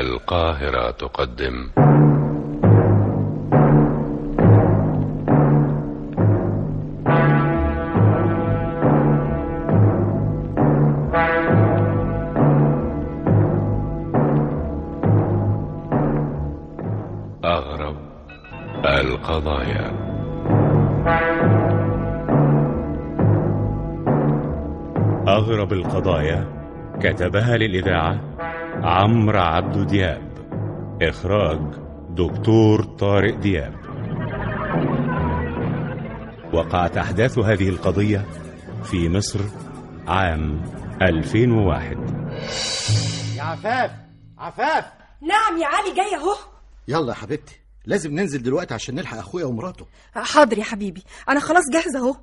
القاهرة تقدم. أغرب القضايا. أغرب القضايا كتبها للإذاعة عمرو عبد دياب. إخراج دكتور طارق دياب. وقعت أحداث هذه القضية في مصر عام 2001 يا عفاف! عفاف! نعم يا علي جاي أهو. يلا يا حبيبتي لازم ننزل دلوقتي عشان نلحق أخويا ومراته. حاضر يا حبيبي أنا خلاص جاهزة أهو.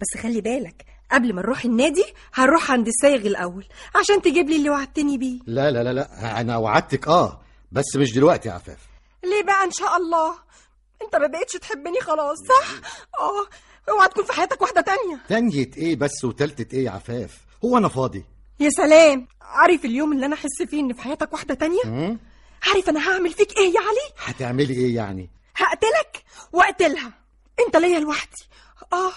بس خلي بالك قبل ما نروح النادي هنروح عند السايغ الأول عشان تجيب لي اللي وعدتني بيه. لا لا لا لا أنا وعدتك آه بس مش دلوقتي يا عفاف. ليه بقى؟ إن شاء الله. أنت ما بقتش تحبني خلاص صح؟ آه أوعى تكون في حياتك واحدة تانية. تانية إيه بس وتالتة إيه يا عفاف؟ هو أنا فاضي. يا سلام! عارف اليوم اللي أنا أحس فيه إن في حياتك واحدة تانية؟ عارف أنا هعمل فيك إيه يا علي؟ هتعملي إيه يعني؟ هقتلك واقتلها. أنت ليا لوحدي. آه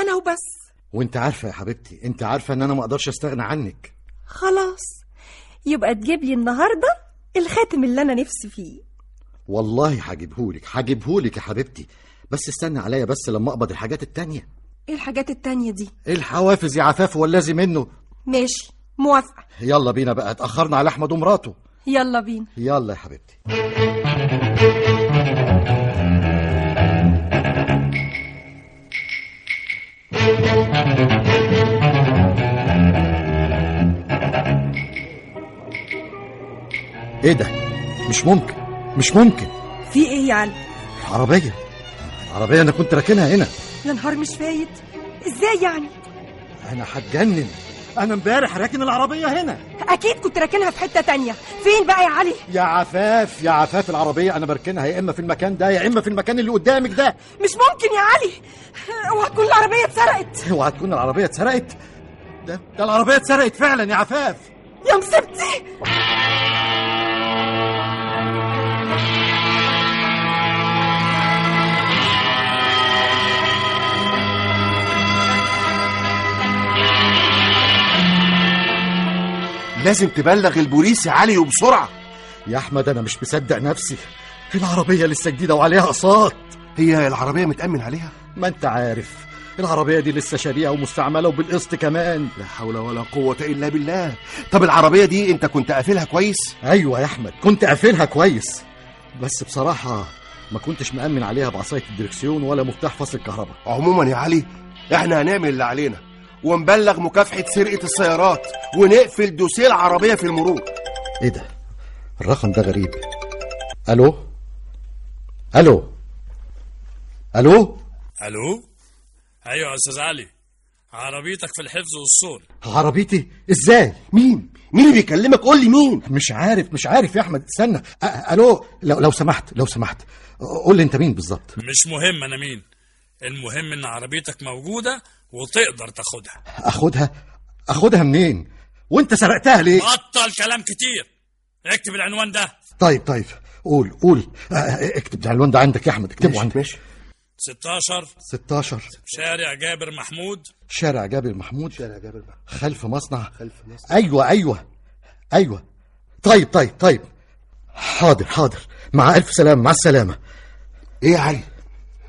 أنا وبس. وانت عارفة يا حبيبتي انت عارفة ان أنا ما أقدرش استغنى عنك. خلاص يبقى تجيب لي النهارده الخاتم اللي أنا نفسي فيه. والله هجيبهولك هجيبهولك يا حبيبتي. بس استنى عليا بس لما أقبض الحاجات التانية. إيه الحاجات التانية دي؟ الحوافز يا عفاف واللازم منه. ماشي موافقة. يلا بينا بقى اتأخرنا على أحمد ومراته. يلا بينا. يلا يا حبيبتي. إيه ده؟ مش ممكن مش ممكن. في إيه يا علي عربية العربية أنا كنت راكنها هنا. يا نهار مش فايت. إزاي يعني؟ أنا هتجنن. أنا امبارح راكن العربية هنا. أكيد كنت راكنها في حتة تانية. فين بقى يا علي؟ يا عفاف يا عفاف العربية أنا بركنها يا إما في المكان ده يا إما في المكان اللي قدامك ده. مش ممكن يا علي. اوعى تكون العربية اتسرقت. اوعى تكون العربية اتسرقت؟ ده ده العربية اتسرقت فعلا يا عفاف. يا مصيبتي! لازم تبلغ البوليس يا علي وبسرعة يا أحمد أنا مش مصدق نفسي. العربية لسه جديدة وعليها اقساط هي العربية متأمن عليها؟ ما أنت عارف. العربية دي لسه شاريها ومستعملة وبالقسط كمان. لا حول ولا قوة إلا بالله. طب العربية دي أنت كنت قافلها كويس؟ أيوه يا أحمد كنت قافلها كويس. بس بصراحة ما كنتش مأمن عليها بعصاية الدركسيون ولا مفتاح فصل الكهرباء. عموما يا علي إحنا هنعمل اللي علينا. ونبلغ مكافحة سرقة السيارات ونقفل دوسية العربية في المرور. إيه ده؟ الرقم ده غريب. ألو؟ ألو؟ ألو؟ ألو؟ أيوه يا أستاذ علي. عربيتك في الحفظ والصون. عربيتي؟ إزاي؟ مين؟ مين اللي بيكلمك؟ قول لي مين. مش عارف مش عارف يا أحمد. استنى. أ- ألو؟ لو, لو سمحت لو سمحت. قول لي أنت مين بالظبط؟ مش مهم أنا مين. المهم إن عربيتك موجودة وتقدر تاخدها. أخدها؟ أخدها منين؟ وأنت سرقتها ليه؟ بطل كلام كتير. اكتب العنوان ده. طيب طيب. قول قول. آه، اكتب العنوان ده عندك يا أحمد. اكتبه عندك. ماشي. 16 16 شارع جابر محمود. شارع جابر محمود. شارع جابر محمود. خلف مصنع. خلف مصر أيوه أيوه أيوه. طيب طيب طيب. حاضر حاضر. مع ألف سلامة مع السلامة. إيه يا علي؟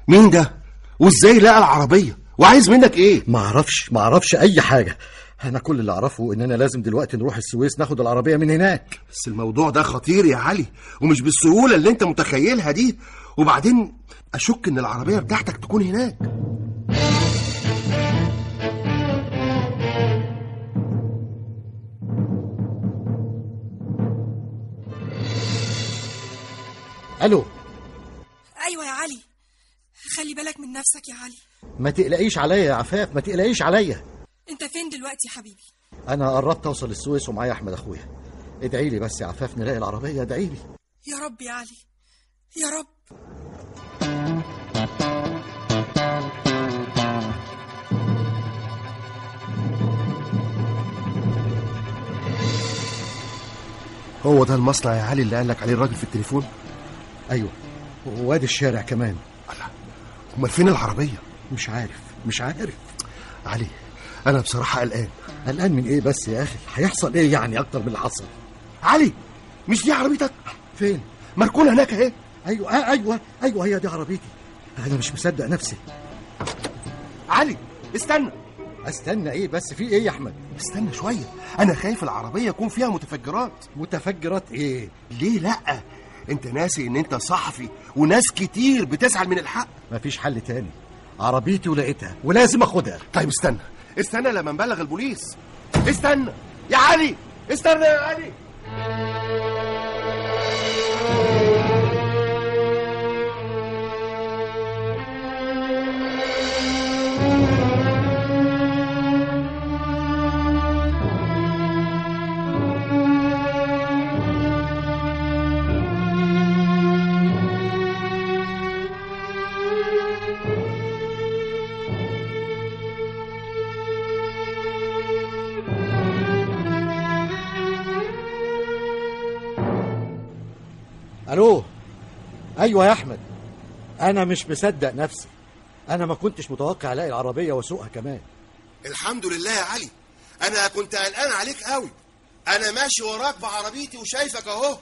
مين ده؟ وإزاي لقى العربية؟ وعايز منك إيه؟ ما أعرفش ما أعرفش اي حاجة. أنا كل اللي اعرفه اننا لازم دلوقتي نروح السويس ناخد العربية من هناك. بس الموضوع ده خطير يا علي ومش بالسهولة اللي انت متخيلها دي. وبعدين اشك ان العربية بتاعتك تكون هناك. ألو. أيوه يا علي خلي بالك من نفسك يا علي. ما تقلقيش عليا يا عفاف ما تقلقيش عليا. انت فين دلوقتي يا حبيبي؟ أنا قربت أوصل السويس ومعايا أحمد أخويا. ادعي لي بس يا عفاف نلاقي العربية ادعي لي. يا رب يا علي يا رب. هو ده المصنع يا علي اللي قال لك عليه الراجل في التليفون؟ أيوه وادي الشارع كمان. أمال فين العربية؟ مش عارف مش عارف. علي أنا بصراحة قلقان. قلقان من إيه بس يا أخي؟ هيحصل إيه يعني أكتر من اللي حصل؟ علي مش دي عربيتك؟ فين؟ مركونة هناك أهي. أيوه آه أيوه أيوه هي دي عربيتي. أنا مش مصدق نفسي. علي استنى. أستنى إيه بس؟ في إيه يا أحمد؟ استنى شوية. أنا خايف العربية يكون فيها متفجرات. متفجرات إيه؟ ليه لأ؟ أنت ناسي إن أنت صحفي وناس كتير بتسعى من الحق. مفيش حل تاني. عربيتي ولقيتها ولازم أخدها. طيب استنى. استنى لما نبلغ البوليس. استنى. يا علي استنى يا علي. أيوه يا أحمد. أنا مش مصدق نفسي. أنا ما كنتش متوقع ألاقي العربية وأسوقها كمان. الحمد لله يا علي. أنا كنت قلقان عليك قوي أنا ماشي وراك بعربيتي وشايفك أهو.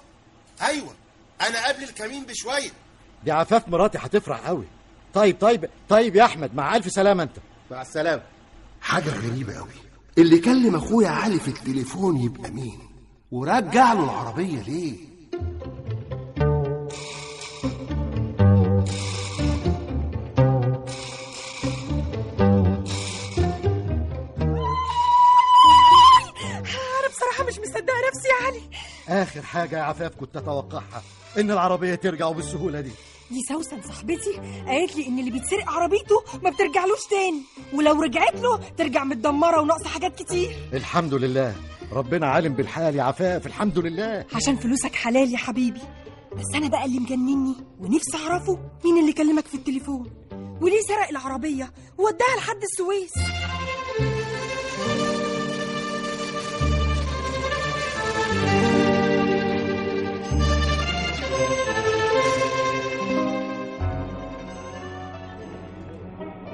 أيوه أنا قبل الكمين بشوية. دي عفاف مراتي هتفرح قوي طيب طيب طيب يا أحمد مع ألف سلامة أنت. مع السلامة. حاجة غريبة قوي اللي كلم أخويا علي في التليفون يبقى مين؟ ورجع له العربية ليه؟ حاجة يا عفاف كنت اتوقعها إن العربية ترجع بالسهولة دي. دي سوسن صاحبتي. قالت لي إن اللي بيتسرق عربيته ما بترجعلوش تاني ولو رجعت له ترجع متدمرة وناقصة حاجات كتير. الحمد لله. ربنا عالم بالحال يا عفاف الحمد لله. عشان فلوسك حلال يا حبيبي. بس أنا بقى اللي مجنني ونفسي أعرفه مين اللي كلمك في التليفون وليه سرق العربية ووداها لحد السويس؟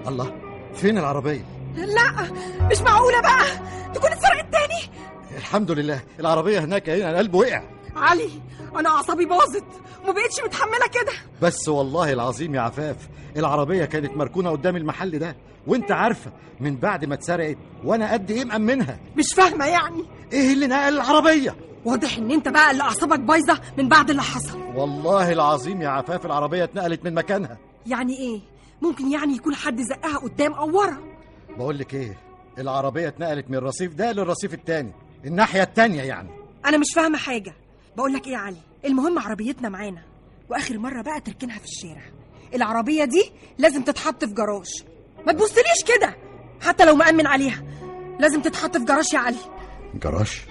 الله فين العربية؟ لا مش معقولة بقى. تكون اتسرقت تاني الحمد لله العربية هناك هنا القلب وقع. علي أنا أعصابي باظت وما بقتش متحملة كده. بس والله العظيم يا عفاف العربية كانت مركونة قدام المحل ده وأنت عارفة من بعد ما اتسرقت وأنا قد إيه مأمنها. مش فاهمة يعني. إيه اللي نقل العربية؟ واضح إن أنت بقى اللي أعصابك بايظة من بعد اللي حصل. والله العظيم يا عفاف العربية اتنقلت من مكانها. يعني إيه؟ ممكن يعني يكون حد زقها قدام أو ورا. بقول لك إيه؟ العربية اتنقلت من الرصيف ده للرصيف التاني الناحية التانية يعني. أنا مش فاهمة حاجة. بقول لك إيه يا علي؟ المهم عربيتنا معانا وآخر مرة بقى تركنها في الشارع. العربية دي لازم تتحط في جراج. ما تبصليش كده حتى لو مأمن عليها. لازم تتحط في جراج يا علي. جراج؟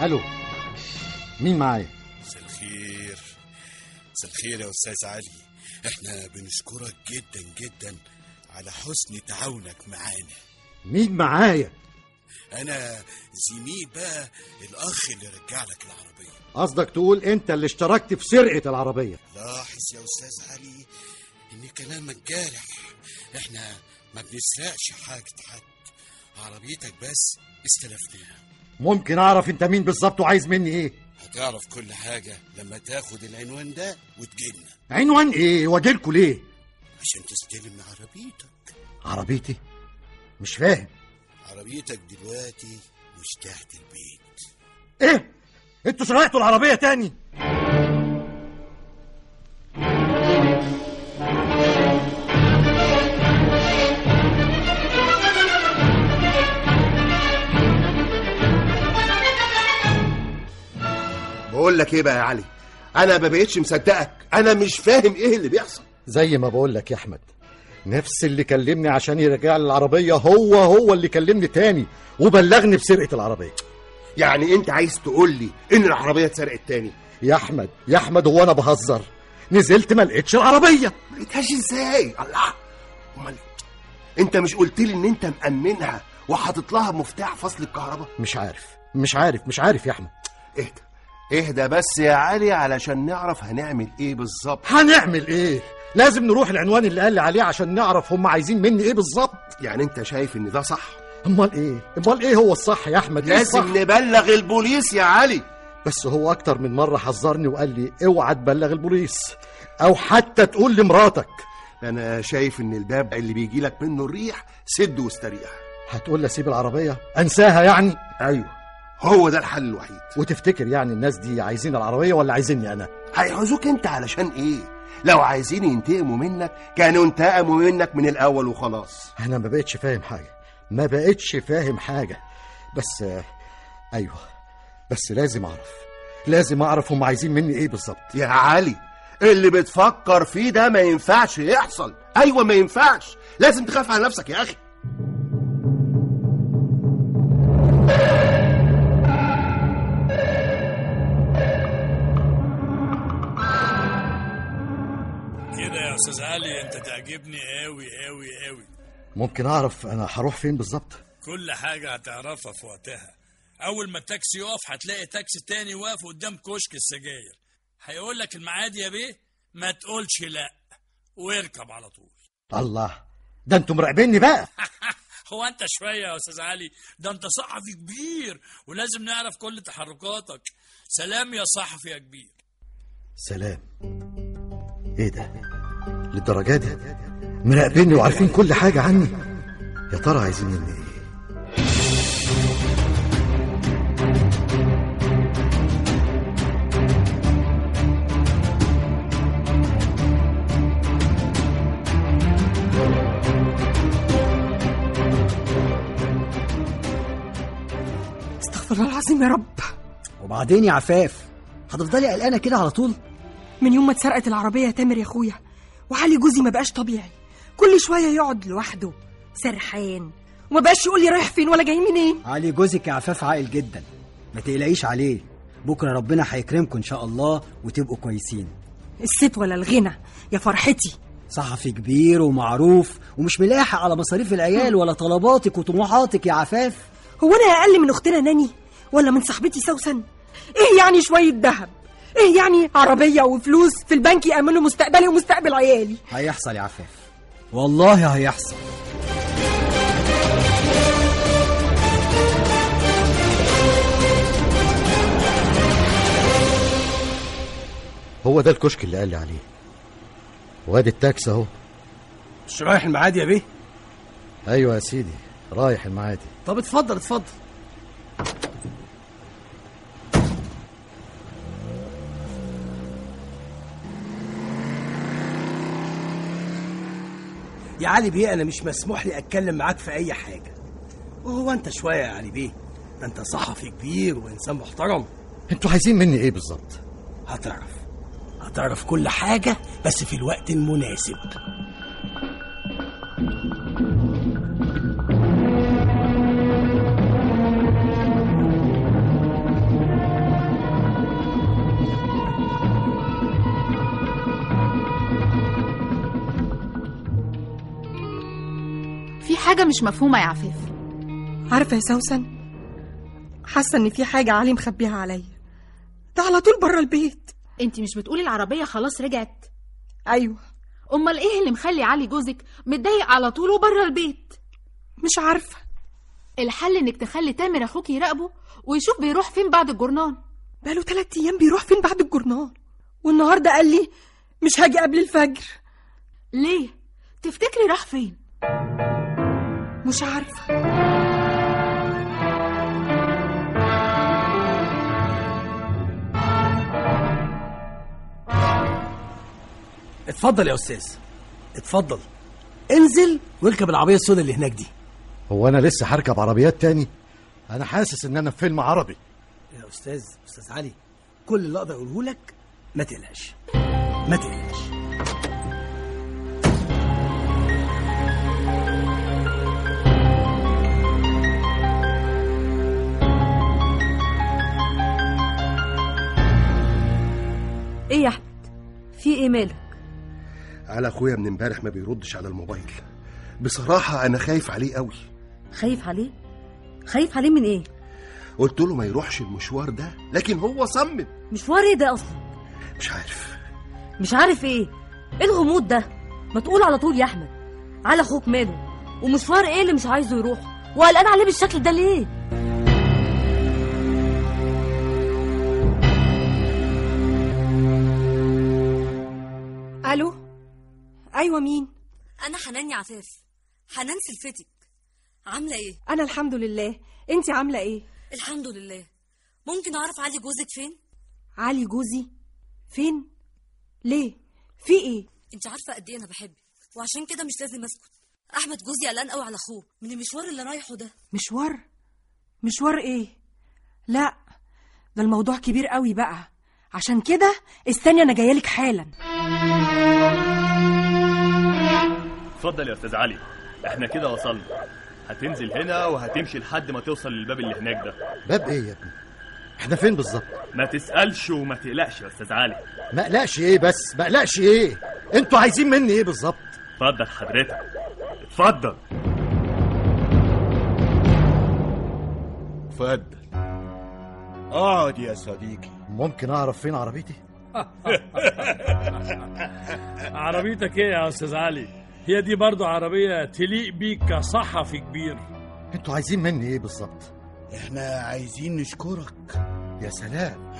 ألو. مين معايا؟ مساء الخير. مساء الخير يا أستاذ علي. إحنا بنشكرك جدا جدا على حسن تعاونك معانا. مين معايا؟ أنا زميل بقى الأخ اللي رجع لك العربية. قصدك تقول أنت اللي اشتركت في سرقة العربية. لاحظ يا أستاذ علي إن كلامك جارح. إحنا ما بنسرقش حاجة حد. عربيتك بس استلفناها. ممكن أعرف أنت مين بالظبط وعايز مني إيه؟ هتعرف كل حاجة لما تاخد العنوان ده وتجيلنا. عنوان إيه؟ وأجيلكوا ليه؟ عشان تستلم عربيتك. عربيتي؟ مش فاهم. عربيتك دلوقتي مش تحت البيت. إيه؟ أنتوا سرقتوا العربية تاني. بقول لك إيه بقى يا علي؟ أنا ما بقتش مصدقك. أنا مش فاهم إيه اللي بيحصل. زي ما بقول لك يا أحمد نفس اللي كلمني عشان يرجع لي العربية هو هو اللي كلمني تاني وبلغني بسرقة العربية. يعني أنت عايز تقول لي إن العربية اتسرقت تاني؟ يا أحمد يا أحمد هو أنا بهزر. نزلت ما لقيتش العربية. ما لقيتهاش إزاي؟ الله. أمال أنت مش قلت لي إن أنت مأمنها وحاطط لها مفتاح فصل الكهرباء؟ مش عارف مش عارف مش عارف يا أحمد. اهدى. اهدى بس يا علي علشان نعرف هنعمل إيه بالظبط. هنعمل إيه؟ لازم نروح العنوان اللي قال لي عليه عشان نعرف هم عايزين مني إيه بالظبط. يعني انت شايف ان ده صح؟ امال إيه؟ امال إيه هو الصح يا احمد؟ إيه لازم؟ نبلغ البوليس يا علي. بس هو أكتر من مرة حذرني وقال لي اوعى تبلغ البوليس أو حتى تقول لمراتك. أنا شايف ان الباب اللي بيجي لك منه الريح سد واستريح. هتقول لي اسيب العربية؟ انساها يعني؟ أيوه. هو ده الحل الوحيد. وتفتكر يعني الناس دي عايزين العربية ولا عايزيني أنا؟ هيعوزوك أنت علشان إيه؟ لو عايزين ينتقموا منك كانوا انتقموا منك من الأول وخلاص. أنا ما بقتش فاهم حاجة. ما بقتش فاهم حاجة. بس أيوه. بس لازم أعرف. لازم أعرف هم عايزين مني إيه بالظبط. يا علي اللي بتفكر فيه ده ما ينفعش يحصل. أيوه ما ينفعش. لازم تخاف على نفسك يا أخي. علي انت تعجبني قوي قوي قوي. ممكن أعرف أنا هروح فين بالظبط؟ كل حاجة هتعرفها في وقتها. أول ما التاكسي يقف هتلاقي تاكسي تاني واقف قدام كشك السجاير. هيقول لك الميعاد يا بيه ما تقولش لا. واركب على طول. الله ده أنتوا مراقبيني بقى. هو أنت شوية يا أستاذ علي؟ ده أنت صحفي كبير ولازم نعرف كل تحركاتك. سلام يا صحفي يا كبير. سلام. إيه ده؟ للدرجة دي؟ مراقبيني وعارفين كل حاجة عني. يا ترى عايزين مني إيه؟ استغفر الله العظيم يا رب. وبعدين يا عفاف هتفضلي قلقانة كده على طول؟ من يوم ما اتسرقت العربية يا تامر يا أخويا وعلي جوزي ما بقاش طبيعي. كل شوية يقعد لوحده. سرحان. وما بقاش يقول لي رايح فين ولا جاي منين. علي جوزك يا عفاف عاقل جدا. ما تقلقيش عليه. بكرة ربنا هيكرمكم إن شاء الله وتبقوا كويسين. الست ولا الغنى. يا فرحتي. صحفي كبير ومعروف ومش ملاحق على مصاريف العيال ولا طلباتك وطموحاتك يا عفاف. هو أنا أقل من أختنا ناني ولا من صاحبتي سوسن؟ إيه يعني شوية ذهب؟ إيه يعني عربية وفلوس في البنك يأمنوا مستقبلي ومستقبل عيالي؟ هيحصل يا عفاف. والله هيحصل. هو ده الكشك اللي قال لي عليه. وادي التاكسي اهو. مش رايح الميعاد يا بيه؟ أيوه يا سيدي رايح المعادي. طب اتفضل اتفضل. يا علي بيه أنا مش مسموح لي أتكلم معاك في أي حاجة. وهو أنت شوية يا علي بيه. ده أنت صحفي كبير وإنسان محترم. أنتوا عايزين مني إيه بالظبط؟ هتعرف. هتعرف كل حاجة بس في الوقت المناسب. حاجة مش مفهومة يا عفاف عارفة يا سوسن؟ حاسة إن في حاجة علي مخبيها عليا. ده على طول بره البيت. انت مش بتقولي العربية خلاص رجعت؟ أيوه. أمال إيه اللي مخلي علي جوزك متضايق على طول وبره البيت؟ مش عارفة. الحل إنك تخلي تامر أخوك يراقبه ويشوف بيروح فين بعد الجرنان بقاله تلات أيام بيروح فين بعد الجرنان والنهاردة قال لي مش هاجي قبل الفجر. ليه؟ تفتكري راح فين؟ مش عارفة. اتفضل يا أستاذ. اتفضل. انزل واركب العربية السوداء اللي هناك دي. هو أنا لسه هركب عربيات تاني؟ أنا حاسس إن أنا في فيلم عربي. يا أستاذ أستاذ علي كل اللي أقدر أقوله لك ما تقلقش. ما تقلقش. إيه يا احمد؟ في إيه مالك؟ على اخويا من امبارح ما بيردش على الموبايل. بصراحة أنا خايف عليه قوي. خايف عليه؟ خايف عليه من إيه؟ قلت له ما يروحش المشوار ده لكن هو صمم. مشوار إيه ده أصلا؟ مش عارف. مش عارف إيه؟ إيه الغموض ده؟ ما تقول على طول يا احمد. على أخوك ماله. ومشوار إيه اللي مش عايزه يروح؟ وقلقان عليه بالشكل ده ليه؟ أيوه مين؟ أنا حنان عفاف. حنان سلفتك. عاملة إيه؟ أنا الحمد لله. انت عاملة إيه؟ الحمد لله. ممكن أعرف علي جوزك فين؟ علي جوزي؟ فين؟ ليه؟ في إيه؟ أنت عارفة قد إيه أنا بحبك وعشان كده مش لازم أسكت. أحمد جوزي قلقان قوي على أخوه من المشوار اللي رايحه ده. مشوار؟ مشوار إيه؟ لا ده الموضوع كبير قوي بقى. عشان كده استني أنا جايلك حالا. اتفضل يا أستاذ علي. إحنا كده وصلنا. هتنزل هنا وهتمشي لحد ما توصل للباب اللي هناك ده. باب إيه يا ابني؟ إحنا فين بالظبط؟ ما تسألش وما تقلقش يا أستاذ علي. ما أقلقش إيه بس؟ ما أقلقش إيه؟ أنتوا عايزين مني إيه بالظبط؟ اتفضل حضرتك. اتفضل. اتفضل. اقعد يا صديقي. ممكن أعرف فين عربيتي؟ عربيتك إيه يا أستاذ علي؟ هي دي برضو عربية تليق بيك كصحفي كبير. أنتوا عايزين مني إيه بالظبط؟ إحنا عايزين نشكرك. يا سلام.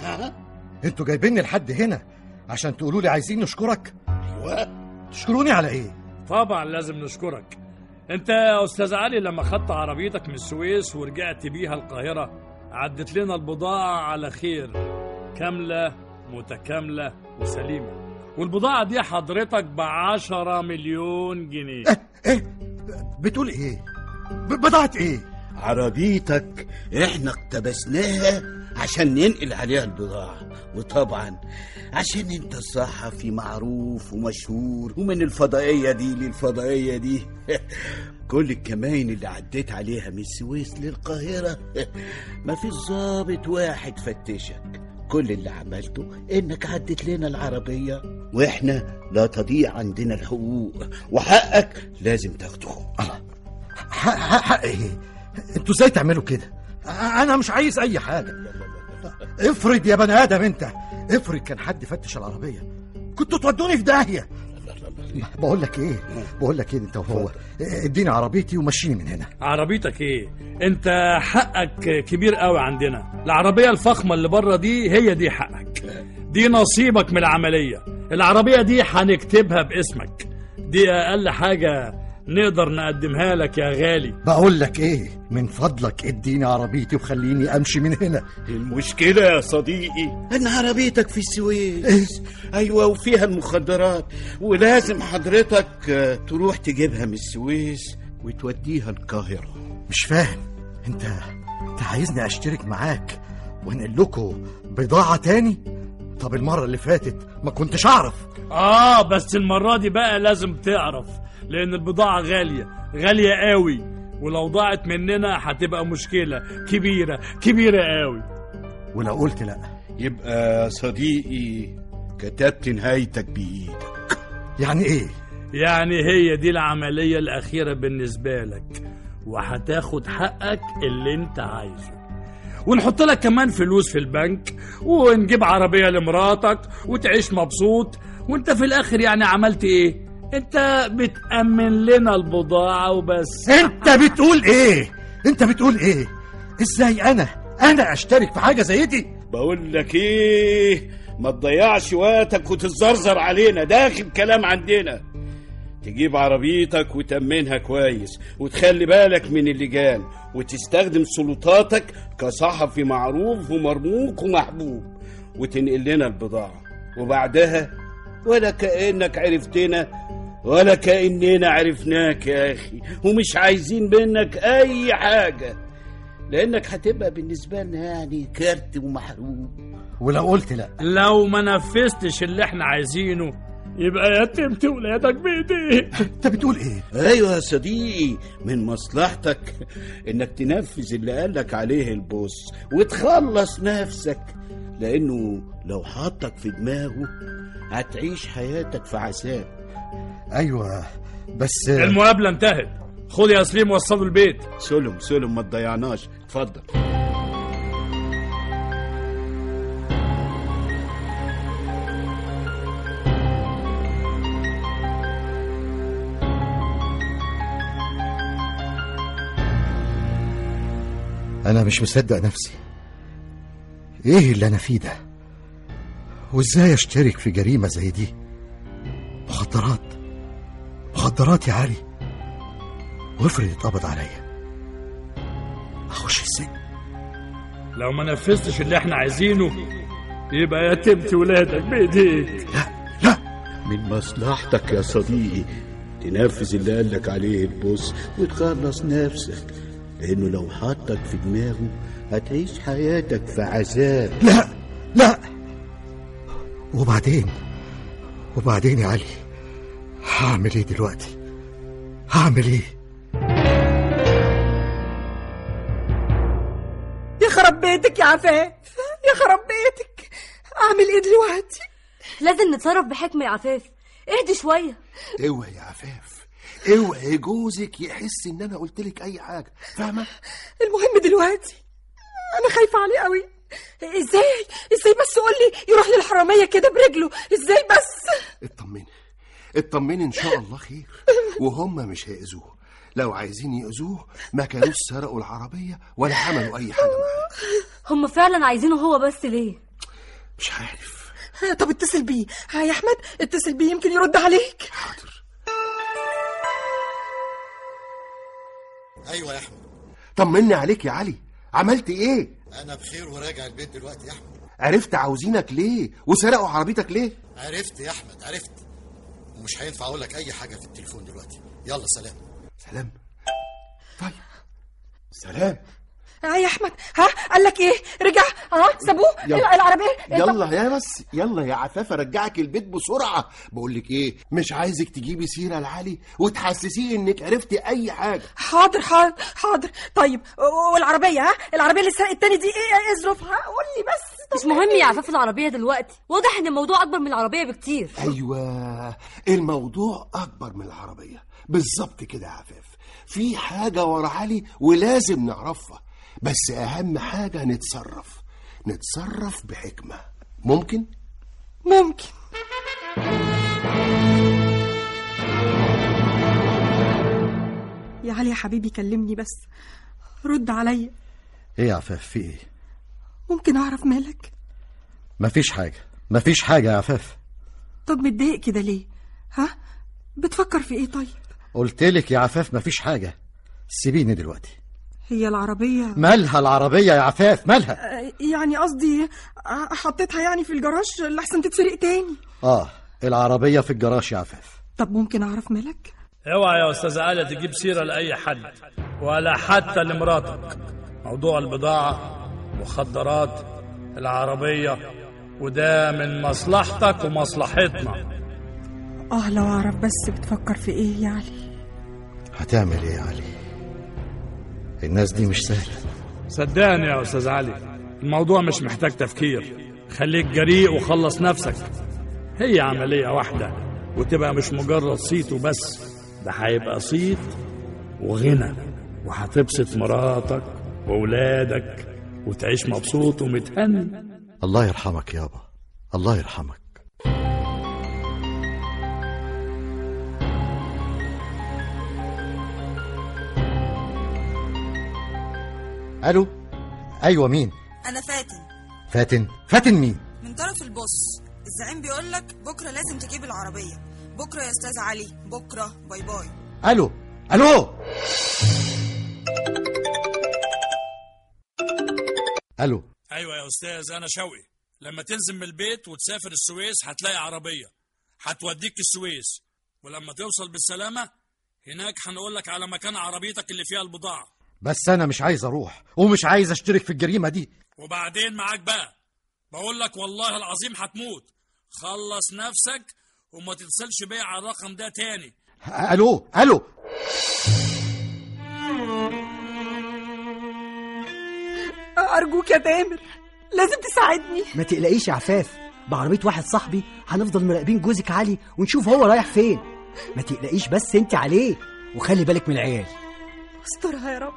أنتوا جايبيني لحد هنا عشان تقولوا لي عايزين نشكرك؟ أيوه. تشكروني على إيه؟ طبعا لازم نشكرك. انت يا أستاذ علي لما خدت عربيتك من السويس ورجعت بيها القاهرة عدت لنا البضاعة على خير. كاملة متكاملة وسليمة. والبضاعة دي حضرتك بعشرة مليون جنيه. إيه بتقول إيه؟ بضاعة إيه؟ عربيتك إحنا اقتبسناها عشان ننقل عليها البضاعة. وطبعا عشان أنت صحفي معروف ومشهور ومن الفضائية دي للفضائية دي. كل الكماين اللي عديت عليها من السويس للقاهرة. ما في ضابط واحد فتشك. كل اللي عملته إنك عدت لنا العربية. وإحنا لا تضيع عندنا الحقوق. وحقك لازم تاخده. حق, حق, حق إيه؟ أنتوا إزاي تعملوا كده؟ أنا مش عايز أي حاجة. افرض يا بني آدم أنت افرض كان حد فتش العربية كنتوا تودوني في داهية. بقول لك إيه؟ بقول لك إيه انت وهو. اديني عربيتي ومشيني من هنا. عربيتك إيه؟ انت حقك كبير قوي عندنا. العربية الفخمة اللي بره دي هي دي حقك. دي نصيبك من العملية. العربية دي هنكتبها باسمك. دي أقل حاجة نقدر نقدمها لك يا غالي. بقول لك إيه؟ من فضلك اديني عربيتي وخليني أمشي من هنا. المشكلة يا صديقي إن عربيتك في السويس. أيوه وفيها المخدرات. ولازم حضرتك آه، تروح تجيبها من السويس وتوديها القاهرة. مش فاهم. أنت أنت عايزني أشترك معاك وأنقل لكم بضاعة تاني؟ طب المرة اللي فاتت ما كنتش أعرف. آه بس المرة دي بقى لازم تعرف. لأن البضاعة غالية غالية قوي. ولو ضاعت مننا هتبقى مشكلة كبيرة كبيرة قوي. ولو قلت لأ. يبقى صديقي كتبت نهايتك بإيدك. يعني إيه؟ يعني هي دي العملية الأخيرة بالنسبة لك. وهتاخد حقك اللي أنت عايزه. ونحط لك كمان فلوس في البنك ونجيب عربية لمراتك وتعيش مبسوط. وأنت في الآخر يعني عملت إيه؟ انت بتأمن لنا البضاعة وبس. انت بتقول إيه؟ انت بتقول إيه؟ إزاي أنا؟ أنا اشترك في حاجة زي دي؟ بقول لك إيه؟ ما تضيعش وقتك وتتزرزر علينا داخل كلام عندنا. تجيب عربيتك وتأمنها كويس وتخلي بالك من اللجان وتستخدم سلطاتك كصحفي معروف ومرموق ومحبوب وتنقل لنا البضاعة. وبعدها ولا كأنك عرفتنا ولا كأننا عرفناك يا أخي ومش عايزين منك أي حاجة لأنك هتبقى بالنسبة لنا يعني كارت ومحروم. ولو قلت لا؟ لو ما نفذتش اللي إحنا عايزينه يبقى يتمت ولادك بايديك انت بتقول إيه؟ أيوه يا صديقي من مصلحتك إنك تنفذ اللي قالك عليه البوس وتخلص نفسك لأنه لو حطك في دماغه هتعيش حياتك في عذاب. أيوه بس المقابلة انتهت. خد يا سليم وصله البيت. سلم سلم ما تضيعناش. اتفضل أنا مش مصدق نفسي. إيه اللي أنا فيه ده؟ وإزاي أشترك في جريمة زي دي؟ مخدرات. مخدرات يا علي. وافرض اتقبض عليا. أخش السجن. لو ما نفذتش اللي إحنا عايزينه يبقى يتمت ولادك بإيديك. من مصلحتك يا صديقي تنفذ اللي قالك عليه. البوس وتخلص نفسك لأنه لو حطك في دماغه هتعيش حياتك في عذاب. لا لا. وبعدين؟ وبعدين يا علي؟ هعمل إيه دلوقتي؟ هعمل إيه؟ يا خرب بيتك يا عفاف. يا خرب بيتك. أعمل إيه دلوقتي؟ لازم نتصرف بحكمة يا عفاف. اهدي شوية. اوعي يا عفاف. اوعي جوزك يحس ان أنا قلت لك اي حاجة. فاهمة؟ المهم دلوقتي أنا خايفة عليه قوي. إزاي؟ إزاي بس قول لي يروح للحرامية كده برجله؟ إزاي بس؟ اطمني. اطمني إن شاء الله خير. وهم مش هيأذوه. لو عايزين يأذوه ما كانوش سرقوا العربية ولا عملوا أي حاجة معاه. هم فعلا عايزينه هو بس ليه؟ مش عارف. طب اتصل بيه. ها يا أحمد اتصل بيه يمكن يرد عليك. أيوه يا أحمد. طمني عليك يا علي. عملت إيه؟ أنا بخير وراجع البيت دلوقتي يا أحمد. عرفت عاوزينك ليه؟ وسرقوا عربيتك ليه؟ عرفت يا أحمد عرفت. ومش هينفع أقول لك أي حاجة في التليفون دلوقتي. يلا سلام. سلام. طيب. سلام. ها يا أحمد ها؟ قال لك إيه؟ رجع ها سابوه. يلا. العربية؟ يلا يا بس يلا يا عفاف أرجعك البيت بسرعة. بقول لك إيه مش عايزك تجيبي سيرة لعلي وتحسسيه إنك عرفتي أي حاجة. حاضر حاضر حاضر. طيب والعربية ها؟ العربية اللي سرقت التاني دي إيه إيه ظروفها قول لي بس. مش مهم يا عفاف العربية دلوقتي. واضح إن الموضوع أكبر من العربية بكتير. أيوه الموضوع أكبر من العربية. بالظبط كده يا عفاف. في حاجة ورا علي ولازم نعرفها. بس أهم حاجة نتصرف. نتصرف بحكمة. ممكن؟ ممكن. يا علي يا حبيبي كلمني بس. رد عليا إيه يا عفاف في إيه؟ ممكن أعرف مالك؟ مفيش حاجة. مفيش حاجة يا عفاف. طب متضايق كده ليه؟ ها؟ بتفكر في إيه طيب؟ قلت لك يا عفاف مفيش حاجة. سيبيني دلوقتي. هي العربية. مالها العربية يا عفاف؟ مالها؟ آه، يعني قصدي آه، حطيتها يعني في الجراج لحسن تتسرق تاني. آه العربية في الجراج يا عفاف. طب ممكن أعرف مالك؟ اوعى يا أستاذ علي تجيب سيرة لأي حد ولا حتى لمراتك. موضوع البضاعة مخدرات العربية وده من مصلحتك ومصلحتنا. آه لو أعرف بس بتفكر في إيه يا علي هتعمل إيه يا علي؟ الناس دي مش سهلة. صدقني يا أستاذ علي الموضوع مش محتاج تفكير. خليك جريء وخلص نفسك. هي عملية واحدة وتبقى مش مجرد صيت وبس. ده هيبقى صيت وغنى وهتبسط مراتك وولادك وتعيش مبسوط ومتهني. الله يرحمك يابا. الله يرحمك. ألو؟ أيوه مين؟ أنا فاتن. فاتن. فاتن مين؟ من طرف ال boss الزعيم بيقول لك بكرة لازم تجيب العربية. بكرة يا أستاذ علي. بكرة. bye bye. ألو. ألو. ألو. أيوه يا أستاذ أنا شوقي. لما تنزل من البيت وتسافر السويس هتلاقي عربية. هتوديك السويس. ولما توصل بالسلامة هناك هنقول لك على مكان عربيتك اللي فيها البضاعة. بس أنا مش عايز أروح ومش عايز أشترك في الجريمة دي. وبعدين معاك بقى. بقول لك والله العظيم هتموت. خلص نفسك وما تتصلش بيا على الرقم ده تاني. ألو ألو. أرجوك يا تامر لازم تساعدني. ما تقلقيش يا عفاف بعربية واحد صاحبي هنفضل مراقبين جوزك علي ونشوف هو رايح فين. ما تقلقيش بس انت عليه وخلي بالك من العيال. استرها يا رب.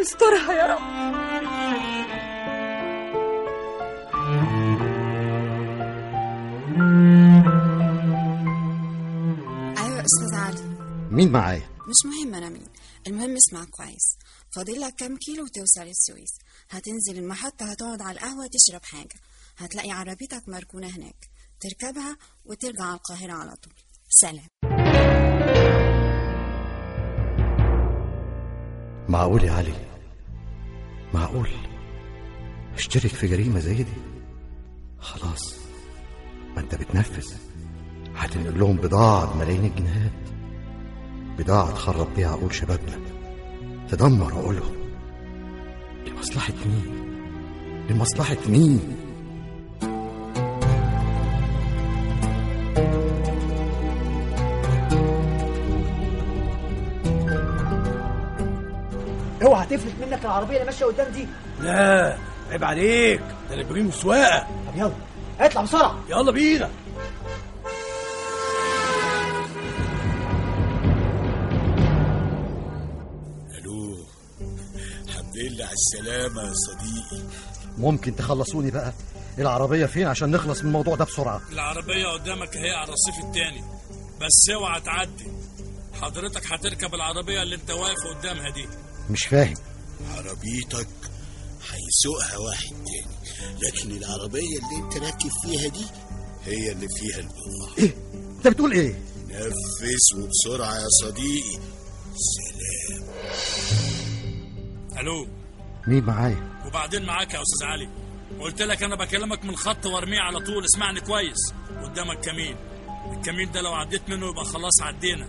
استرها يا رب. أيوه أستاذ علي مين معايا؟ مش مهم أنا مين. المهم اسمع كويس. فاضل لك كام كيلو وتوصل السويس هتنزل المحطة هتقعد على القهوة تشرب حاجة. هتلاقي عربيتك مركونة هناك. تركبها وترجع على القاهرة على طول. سلام. معقول يا علي؟ معقول؟ اشترك في جريمة زي دي؟ خلاص. ما انت بتنفذ هتنقل لهم بضاعة بملايين الجنيهات. بضاعة تخرب بيها عقول شبابنا. تدمر عقولهم. لمصلحة مين؟ لمصلحة مين؟ اوعى تفلت منك العربية اللي ماشية قدام دي. لا عيب عليك. ده أنا سواقه طب يلا اطلع بسرعة. يلا بينا. ألو الحمد لله على السلامة يا صديقي. ممكن تخلصوني بقى؟ العربية فين عشان نخلص من الموضوع ده بسرعة؟ العربية قدامك اهي على الرصيف التاني. بس اوعى تعدي. حضرتك هتركب العربية اللي انت واقف قدامها دي. مش فاهم. عربيتك هيسوقها واحد تاني لكن العربية اللي انت راكب فيها دي هي اللي فيها البضاعة إيه؟ انت بتقول إيه؟ نفس وبسرعة يا صديقي. سلام. ألو؟ مين معايا؟ وبعدين معاك يا أستاذ علي. قلت لك أنا بكلمك من خط وارميه على طول اسمعني كويس. قدامك كمين. الكمين ده لو عديت منه يبقى خلاص عدينا.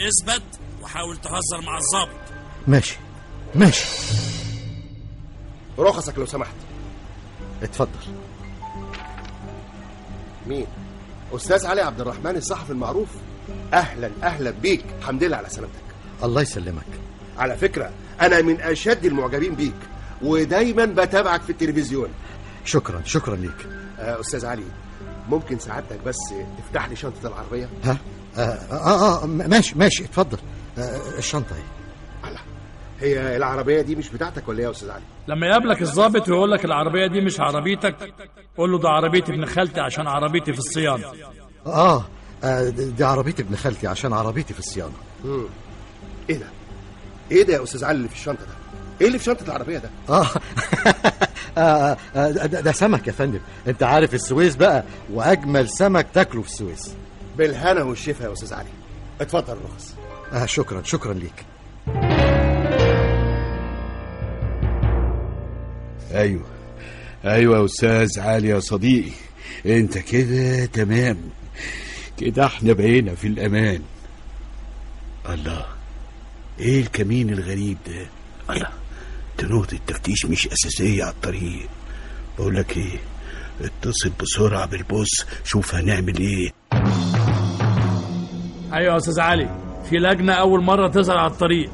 اثبت وحاول تهزر مع الظابط ماشي. ماشي. رخصك لو سمحت. اتفضل. مين؟ أستاذ علي عبد الرحمن الصحفي المعروف. أهلا أهلا بيك. الحمد لله على سلامتك. الله يسلمك. على فكرة أنا من أشد المعجبين بيك ودايما بتابعك في التلفزيون. شكرا شكرا ليك. آه أستاذ علي ممكن سعادتك بس تفتح لي شنطة العربية؟ ها؟ آه آه, آه ماشي ماشي اتفضل. آه الشنطة اهي هي العربية دي مش بتاعتك ولا إيه يا أستاذ علي؟ لما يقابلك الظابط ويقول لك العربية دي مش عربيتك قول له ده عربية ابن خالتي عشان عربيتي في الصيانة. آه, آه دي عربية ابن خالتي عشان عربيتي في الصيانة. مم. إيه ده؟ إيه ده يا أستاذ علي اللي في الشنطة ده؟ إيه اللي في شنطة العربية ده؟ آه, آه, آه ده, ده سمك يا فندم. أنت عارف السويس بقى وأجمل سمك تاكله في السويس. بالهنا والشفا يا أستاذ علي. اتفضل الرخص آه شكرا شكرا ليك. أيوه. أيوه يا أستاذ علي يا صديقي. أنت كده تمام. كده إحنا بقينا في الأمان. الله. إيه الكمين الغريب ده؟ الله. نقطة التفتيش مش أساسية على الطريق. بقول لك إيه؟ اتصل بسرعة بالبوس شوف هنعمل إيه. أيوه يا أستاذ علي. في لجنة أول مرة تظهر على الطريق.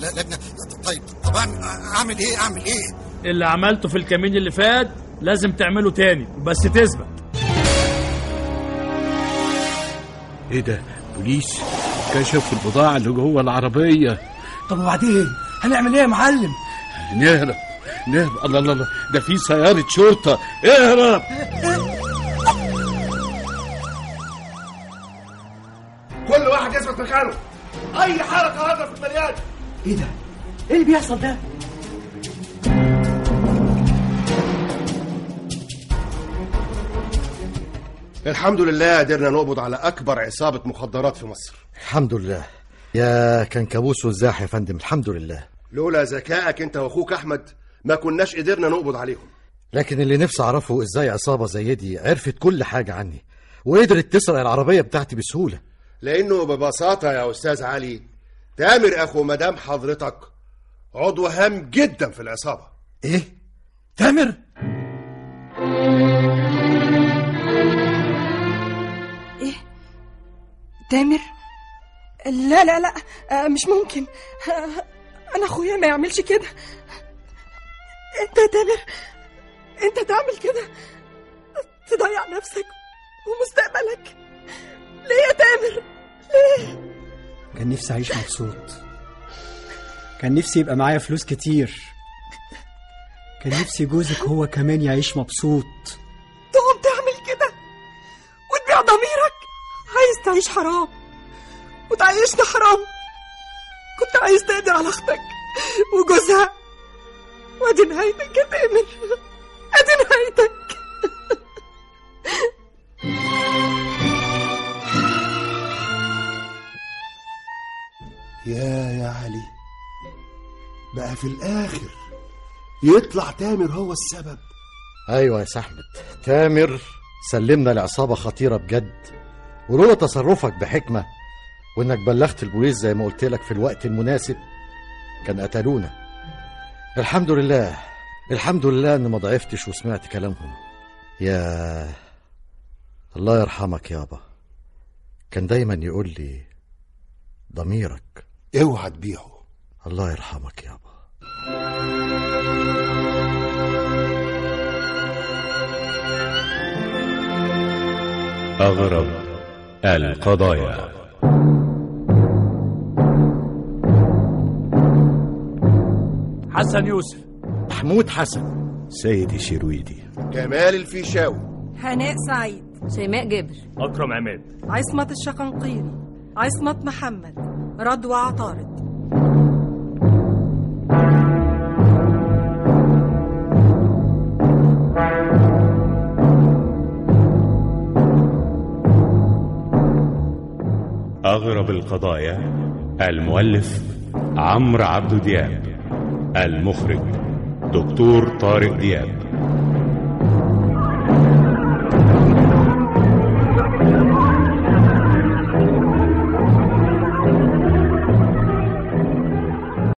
لا لجنة. طيب. طب أعمل إيه؟ أعمل إيه؟ اللي عملته في الكمين اللي فات لازم تعمله تاني بس تثبت. إيه ده؟ بوليس؟ كشف البضاعة اللي جوه العربية. طب وبعدين؟ هنعمل إيه يا معلم؟ نهرب نهرب. الله الله الله. ده في سيارة شرطة. اهرب. كل واحد يثبت مكانه. أي حركة هضرب في المليان. إيه ده؟ إيه اللي بيحصل ده؟ الحمد لله قدرنا نقبض على أكبر عصابة مخدرات في مصر. الحمد لله. يا كان كابوس وزاح يا فندم الحمد لله. لولا ذكائك أنت وأخوك أحمد ما كناش قدرنا نقبض عليهم. لكن اللي نفسي أعرفه إزاي عصابة زي دي عرفت كل حاجة عني وقدرت تسرق العربية بتاعتي بسهولة. لأنه ببساطة يا أستاذ علي تامر أخو مدام حضرتك عضو هام جدا في العصابة. إيه؟ تامر؟ إيه؟ تامر؟ لا لا لا مش ممكن. أنا أخويا ما يعملش كده. أنت يا تامر أنت تعمل كده؟ تضيع نفسك ومستقبلك. ليه يا تامر؟ ليه؟ كان نفسي أعيش مبسوط. كان نفسي يبقى معايا فلوس كتير. كان نفسي جوزك هو كمان يعيش مبسوط. تقوم تعمل كده؟ وتبيع ضميرك؟ عايز تعيش حرام. وتعيشنا حرام. كنت عايز تقضي على أختك. وجوزها. وأدي نهايتك يا تامر. أدي نهايتك. يا يا علي. بقى في الآخر يطلع تامر هو السبب. أيوه يا سحمد تامر سلمنا لعصابة خطيرة بجد ولولا تصرفك بحكمة وإنك بلغت البوليس زي ما قلت لك في الوقت المناسب كان قتلونا. الحمد لله الحمد لله ان ما ضعفتش وسمعت كلامهم. يا الله يرحمك يابا كان دايما يقول لي ضميرك. اوعى تبيعه. الله يرحمك يابا أغرب القضايا. حسن يوسف. محمود حسن. سيدي شرويدي. جمال الفيشاوي. هناء سعيد. شيماء جابر أكرم عماد. عصمت الشقنقيري عصمت محمد. رضوى عطارد. أغرب القضايا المؤلف عمرو عبد دياب المخرج دكتور طارق دياب.